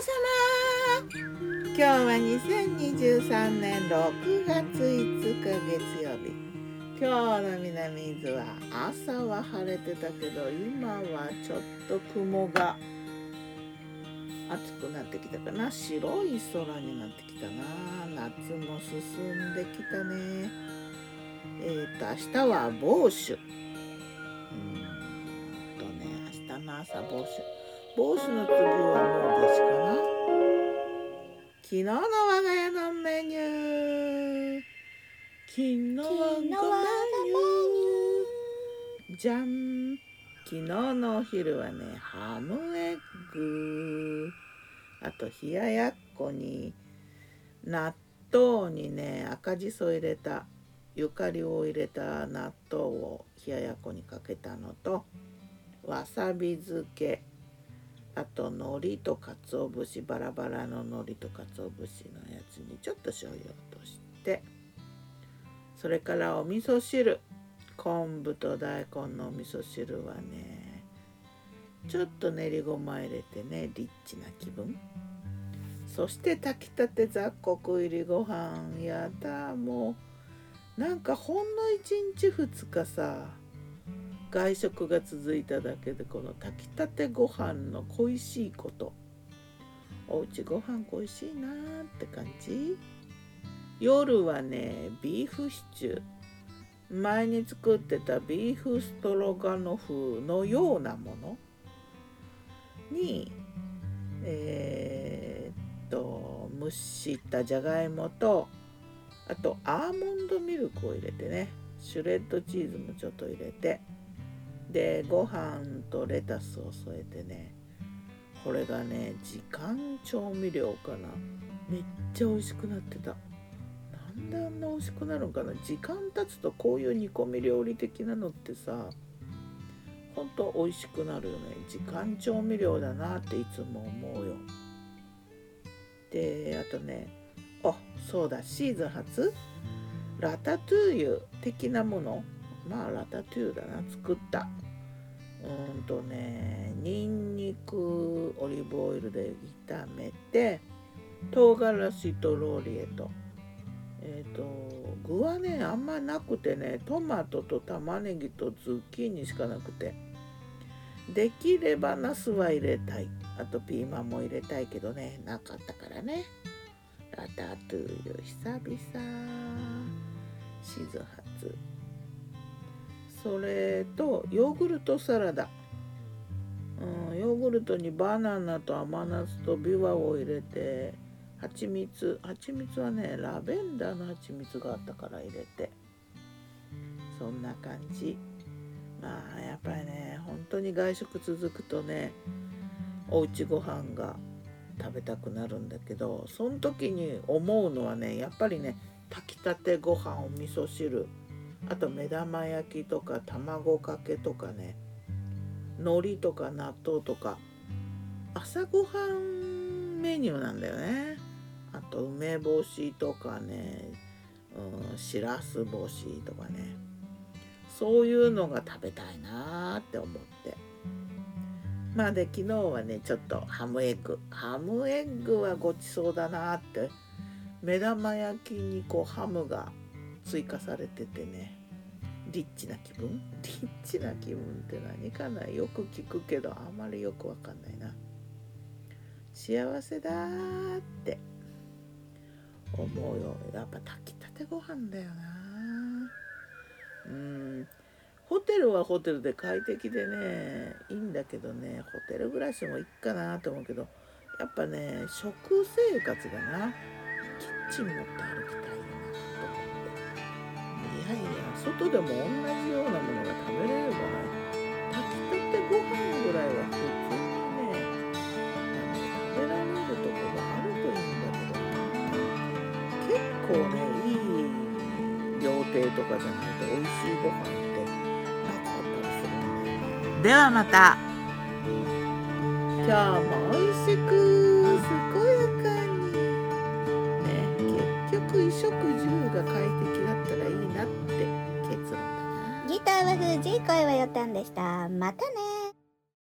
様。今日は2023年6月5日月曜日。今日の南伊豆は朝は晴れてたけど今はちょっと雲が暑くなってきたかな。白い空になってきたな。夏も進んできたね。えっ、ー、と明日は防酒うんとね明日の朝防酒帽子の次はもうですかな。昨日の我が家のメニュー。昨日のメニュー。じゃん。昨日のお昼はねハムエッグ。あと冷ややっこに納豆にね赤じそ入れたゆかりを入れた納豆を冷ややっこにかけたのとわさび漬け。あと海苔と鰹節バラバラの海苔と鰹節のやつにちょっと醤油を落としてそれからお味噌汁。昆布と大根のお味噌汁はねちょっと練りごま入れてねリッチな気分。そして炊きたて雑穀入りご飯。やだもう。なんかほんの1日2日さ外食が続いただけでこの炊きたてご飯の恋しいこと。おうちご飯恋しいなーって感じ？夜はねビーフシチュー。前に作ってたビーフストロガノフのようなもの。にえー、っと蒸したじゃがいもとあとアーモンドミルクを入れてねシュレッドチーズもちょっと入れて。でご飯とレタスを添えてねこれがね時間調味料かな。めっちゃ美味しくなってた。なんであんな美味しくなるのかな。時間経つとこういう煮込み料理的なのってさほんと美味しくなるよね。時間調味料だなっていつも思うよ。であとねあそうだシーズン初？ラタトゥーユ的なもの？まあラタトゥーだな作った。うんとねにんにくオリーブオイルで炒めて唐辛子とローリエと。えっ、ー、と具はねあんまなくてねトマトと玉ねぎとズッキーニしかなくて。できればナスは入れたい。あとピーマンも入れたいけどねなかったからね。ラタトゥーユ久々。シーズン初。それとヨーグルトサラダ、うん、ヨーグルトにバナナと甘夏とビワを入れて蜂蜜。蜂蜜はねラベンダーの蜂蜜があったから入れて。そんな感じ。まあやっぱりね本当に外食続くとねおうちご飯が食べたくなるんだけどその時に思うのはねやっぱりね炊きたてご飯お味噌汁。あと目玉焼きとか卵かけとかね。海苔とか納豆とか。朝ごはんメニューなんだよね。あと梅干しとかね。うんしらす干しとかね。そういうのが食べたいなって思って。まあで昨日はねちょっとハムエッグ。ハムエッグはごちそうだなって。目玉焼きにこうハムが追加されててね。リッチな気分？リッチな気分って何かな？よく聞くけどあまりよくわかんないな。幸せだって。思うよ。やっぱ炊きたてご飯だよな。うん。ホテルはホテルで快適でねいいんだけどね。ホテル暮らしもいいかなと思うけどやっぱね食生活がな。キッチン持って歩きたいいや外でも同じようなものが食べれればね炊きた。てご飯ぐらいは普通にね食べられるとこがあるといいんだけど結構ねいい料亭とかじゃないと美味しいご飯ってなかったりするんだよではまた今日も美味しく健やかに。ね結局衣食住が快適だったらいいなって。ギターは藤井声はよたんでした。またね。